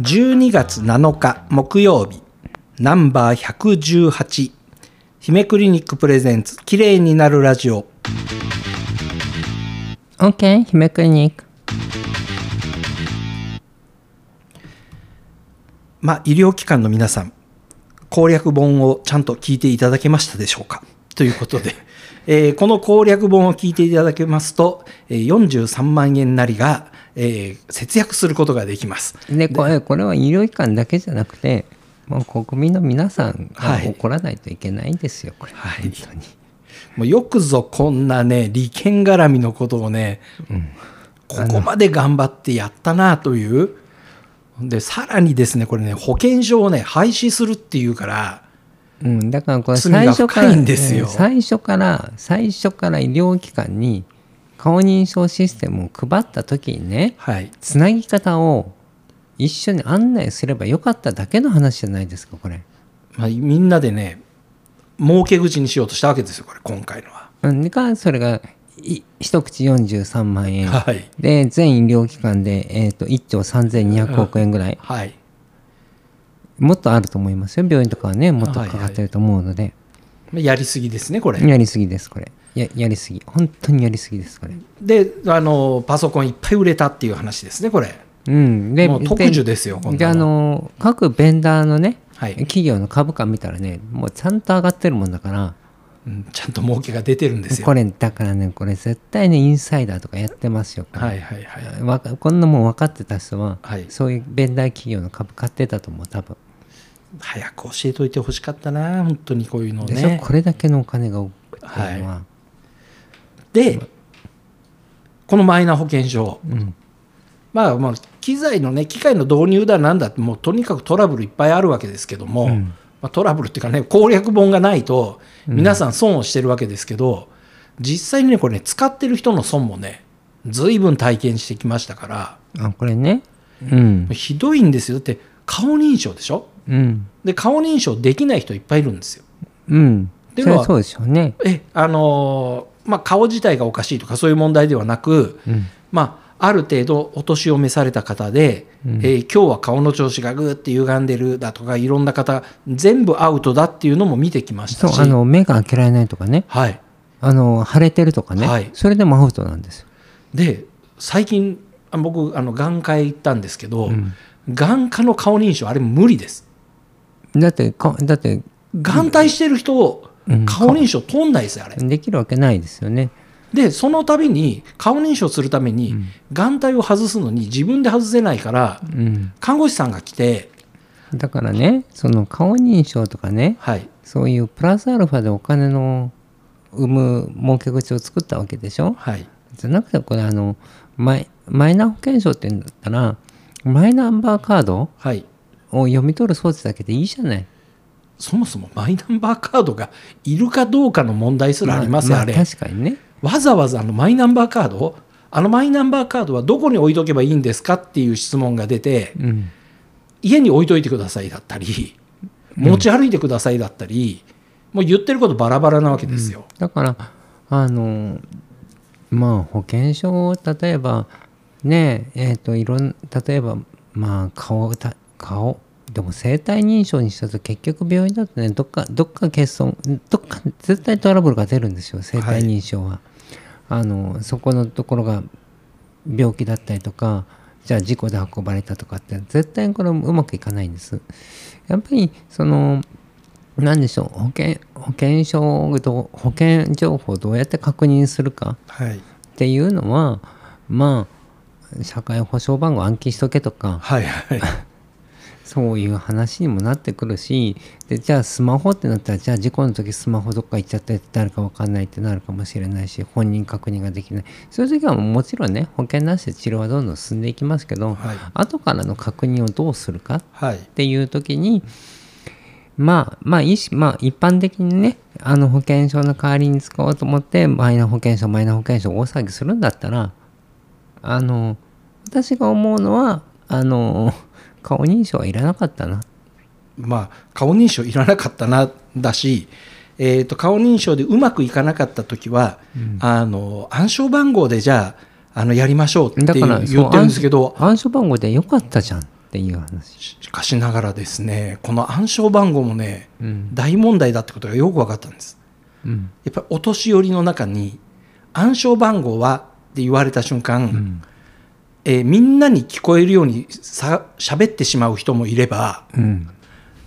12月7日木曜日。ナンバー118姫クリニックプレゼンツ綺麗になるラジオ。OK 姫クリニック。まあ医療機関の皆さん攻略本をちゃんと聞いていただけましたでしょうか？ということで、えーこの攻略本を聞いていただけますと、えー43万円なりが、えー節約することができます。でこれこれは医療機関だけじゃなくてもう国民の皆さんがはい。怒らないといけないんですよ、これ、はい。本当に。もうよくぞこんなね利権絡みのことをね、ここまで頑張ってやったなという。でさらにですねこれね保険証をね廃止するっていうからうん、だからこれ最初から最初から最初から医療機関に顔認証システムを配った時にねはい。つなぎ方を一緒に案内すればよかっただけの話じゃないですかこれ。まあ、みんなでね儲け口にしようとしたわけですよこれ今回のは。うん、でかそれがい一口43万円、はい。で全医療機関で、えー、と1兆3200億円ぐらい、はいもっとあると思いますよ病院とかはねもっとかかってると思うので、まあやりすぎですねこれ。やりすぎですこれややりすぎ本当にやりすぎですこれ。であのパソコンいっぱい売れたっていう話ですねこれ。うん、でもう特需ですよであなの。の各ベンダーのね、はい企業の株価見たらねもうちゃんと上がってるもんだからうんちゃんと儲けが出てるんですよ。これだからねこれ絶対ねインサイダーとかやってますよはいはいはい。わかこんなもん分かってた人は、はいそういうベンダー企業の株買ってたと思う多分早く教えといてほしかったな本当にこういうのね。これだけのお金が動くっては、でこのマイナ保険証、うん。まあまあ機材のね機械の導入だなんだってもうとにかくトラブルいっぱいあるわけですけども、うん。まあ、トラブルっていうかね攻略本がないと皆さん損をしてるわけですけど、実際にねこれね使ってる人の損もね随分体験してきましたから。あこれね。うん。ひどいんですよ。だって顔認証でしょ？うん。で顔認証できない人いっぱいいるんですよ。うん。っていうのはそうでしょうね。えあのーまあ、顔自体がおかしいとかそういう問題ではなく、うん。まあ、ある程度お年を召された方で、うん。えー今日は顔の調子がぐーって歪んでるだとかいろんな方全部アウトだっていうのも見てきましたし。あの目が開けられないとかね。はい、あの腫れてるとかね、はい。それでもアウトなんです。よ、で最近あ僕あの眼科へ行ったんですけど、うん。眼科の顔認証あれ無理ですだってかだって。眼帯してる人顔認証通んないですよあれ。できるわけないですよね。でその度に顔認証するために眼帯を外すのに自分で外せないからうん。看護師さんが来てだからねその顔認証とかねはい。そういうプラスアルファでお金の生む儲け口を作ったわけでしょ。はい。じゃなくてこれあのマイマイナ保険証って言うんだったらマイナンバーカードはいを読み取る装置だけでいいじゃない。そもそもマイナンバーカードがいるかどうかの問題すらありますよ、まああれ確かにね。わざわざあのマイナンバーカードをあのマイナンバーカードはどこに置いとけばいいんですかっていう質問が出てうん。家に置いといてくださいだったり持ち歩いてくださいだったり、もう言ってることバラバラなわけですよ。だからあのまあ保険証を例えばねえっ、といろん例えばまあ顔た顔でも生体認証にしたと結局病院だとねどっかどっか欠損どっか絶対トラブルが出るんですよ生体認証は。あのそこのところが病気だったりとかじゃあ事故で運ばれたとかって絶対にこれうまくいかないんです。やっぱりその何でしょう保険保険証保険情報をどうやって確認するかはい、っていうのはまあ社会保障番号暗記しとけとかはい、はい。そういう話にもなってくるしでじゃあスマホってなったらじゃあ事故の時スマホどっか行っちゃって誰か分かんないってなるかもしれないし本人確認ができない。そういう時はもちろんね保険なしで治療はどんどん進んでいきますけど、はい。後からの確認をどうするかはい。っていう時にまあまあ医師まあ一般的にねあの保険証の代わりに使おうと思ってマイナ保険証マイナ保険証大騒ぎするんだったらあの私が思うのはあの顔認証はいらなかったな。まあ顔認証いらなかったなだしえー、と顔認証でうまくいかなかった時は、あの暗証番号でじゃああのやりましょうって言ってるんですけど暗暗証番号でよかったじゃんっていう話、しかしながらですねこの暗証番号もねうん。大問題だってことがよく分かったんです。うん。やっぱりお年寄りの中に暗証番号はって言われた瞬間、うんえーみんなに聞こえるようにさ喋ってしまう人もいれば、うん。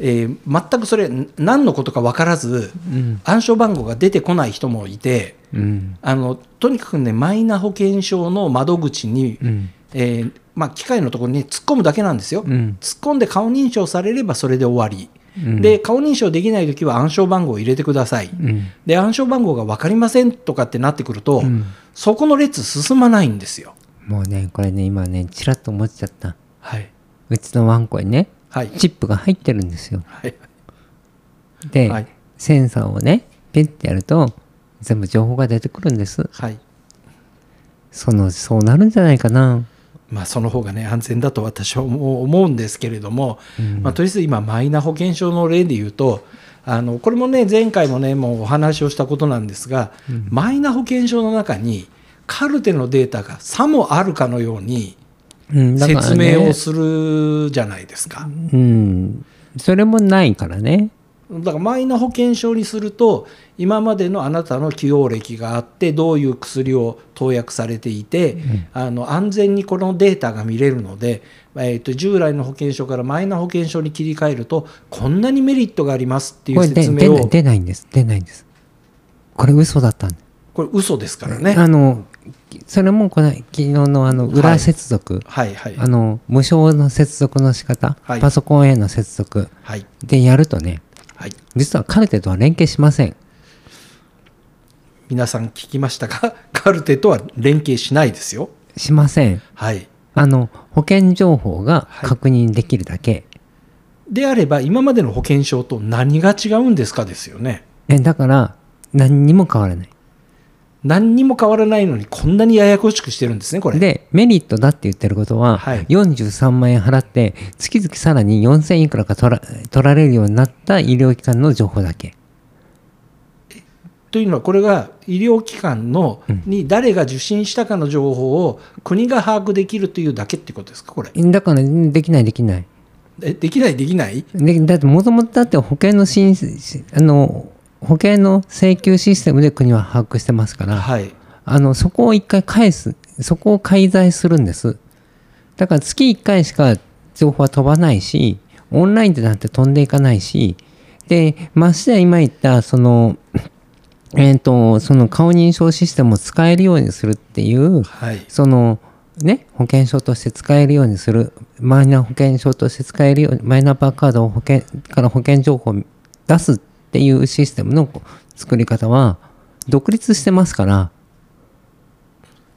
えー全くそれ何のことか分からずうん。暗証番号が出てこない人もいてうん。あのとにかくねマイナ保険証の窓口に、うん。えーまあ、機械のところに突っ込むだけなんですよ、うん。突っ込んで顔認証されればそれで終わり、うん。で顔認証できないときは暗証番号を入れてください、うん。で暗証番号が分かりませんとかってなってくると、うん。そこの列進まないんですよ。もうねこれね今ねちらっと思っちゃった。はい、うちのワンコにねはい。チップが入ってるんですよ。はい。で、はい。センサーをねピッてやると全部情報が出てくるんです。はい。そのそうなるんじゃないかな。まあ、その方がね安全だと私は思うんですけれども、うん。まあ、とりあえず今マイナ保険証の例で言うとあのこれもね前回もねもうお話をしたことなんですが、マイナ保険証の中にカルテのデータがさもあるかのように説ね。明をするじゃないですか。うん。それもないからね。だからマイナ保険証にすると今までのあなたの起用歴があってどういう薬を投薬されていて、あの安全にこのデータが見れるので、えー、と従来の保険証からマイナ保険証に切り替えるとこんなにメリットがありますっていう説明を出ないんです。出ないんです。これ嘘だったんだこれ嘘ですからね。あのそれもこの昨日のあの裏接続、はいはい。あの無償の接続の仕方、はい。パソコンへの接続。はい。でやるとねはい。実はカルテとは連携しません。皆さん聞きましたか？カルテとは連携しないですよ。しません。はい、あの保険情報が確認できるだけ、であれば今までの保険証と何が違うんですかですよね。えだから何にも変わらない何にも変わらないのにこんなにややこしくしてるんですねこれ。でメリットだって言ってることは、はい。43万円払って月々さらに4000いくらか取ら取られるようになった医療機関の情報だけ。というのはこれが医療機関のうんに誰が受診したかの情報を国が把握できるというだけってことですかこれ。だからできないできない。えできないできない？でだってもともとだって保険の申請あの保険の請求システムで国は把握してますから、はい。あのそこを一回返すそこを介在するんです。だから月1回しか情報は飛ばないしオンラインでなんて飛んでいかないしでましてや今言ったそのえー、とその顔認証システムを使えるようにするっていうはい。そのね保険証として使えるようにするマイナ保険証として使えるようにマイナンバーカードを保険から保険情報を出すっていうシステムの作り方は独立してますから、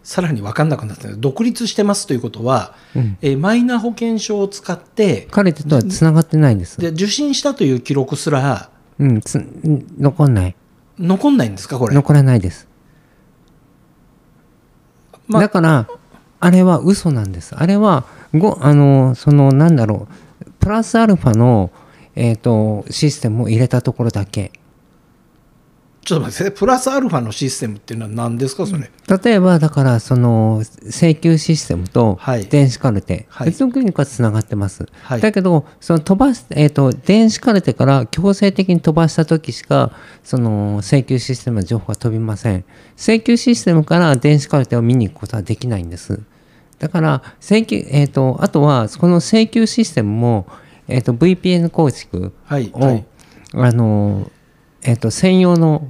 さらに分かんなくなってる独立してますということは、うんえマイナ保険証を使ってカルテとはつながってないんです。で受診したという記録すらうん、つ残んない。残んないんですかこれ、残らないです。まあだから、あれは嘘なんです。あれは、ごあの、その、なんだろう、プラスアルファの、えっ、と、システムを入れたところだけ。ちょっと待ってプラスアルファのシステムっていうのは何ですかそれ、例えば、だから、その、請求システムとはい電子カルテ、はい別の国はつながってます。はいだけど、その飛ばす、えっ、と、電子カルテから強制的に飛ばしたときしか、その、請求システムの情報が飛びません。請求システムから電子カルテを見に行くことはできないんです。だから、請求、えっ、と、あとは、この請求システムも、えっ、と、VPN 構築を、はいはい。あの、えっ、と、専用の、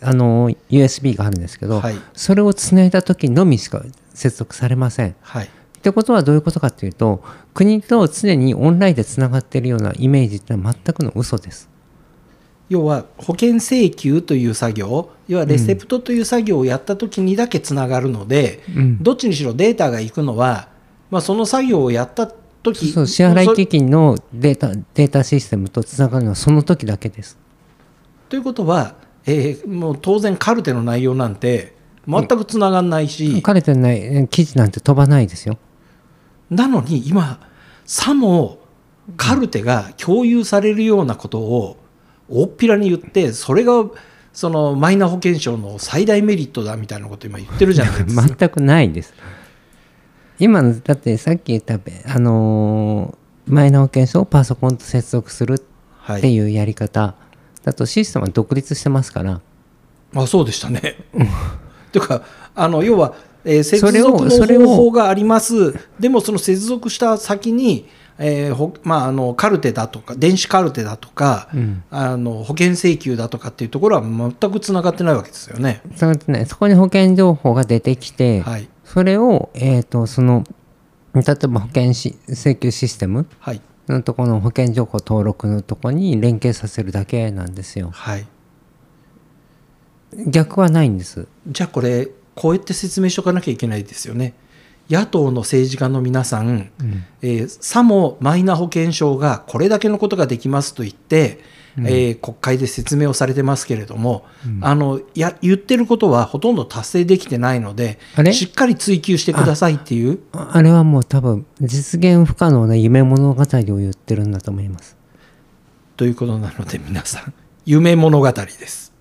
あの、USB があるんですけど、はい。それをつないだ時のみしか接続されません。はい。ってことはどういうことかっていうと国と常にオンラインでつながっているようなイメージってのは全くの嘘です。要は保険請求という作業要はレセプトという作業をやった時にだけつながるので、うん。どっちにしろデータが行くのは、まあ、その作業をやった時？そう支払いそ基金のデータデータシステムとつながるのはその時だけです。ということは、えーもう当然カルテの内容なんて全くつながんないし、彼てないえ記事なんて飛ばないですよ。なのに今さもカルテが共有されるようなことを大っぴらに言ってそれがそのマイナ保険証の最大メリットだみたいなこと今言ってるじゃないですか。全くないです今のだってさっき言ったあのーマイナ保険証をパソコンと接続するはい、っていうやり方だとシステムは独立してますから。あそうでしたね。というかあの要は、えー接続の方法があります。でもその接続した先に、えーほまあ、あのカルテだとか電子カルテだとか、うん。あの保険請求だとかっていうところは全くつながってないわけですよね。そのねそこに保険情報が出てきて、はいそれを、えー、とその例えば保険し請求システムはい。のところの保険情報登録のところに連携させるだけなんですよ。はい、逆はないんです。じゃあこれこうやって説明しとかなきゃいけないですよね。野党の政治家の皆さん、えーさもマイナ保険証がこれだけのことができますと言って、えー国会で説明をされてますけれども、あのや言ってることはほとんど達成できてないのでしっかり追求してくださいっていう。ああれはもう多分実現不可能な夢物語を言ってるんだと思います。ということなので皆さん夢物語です。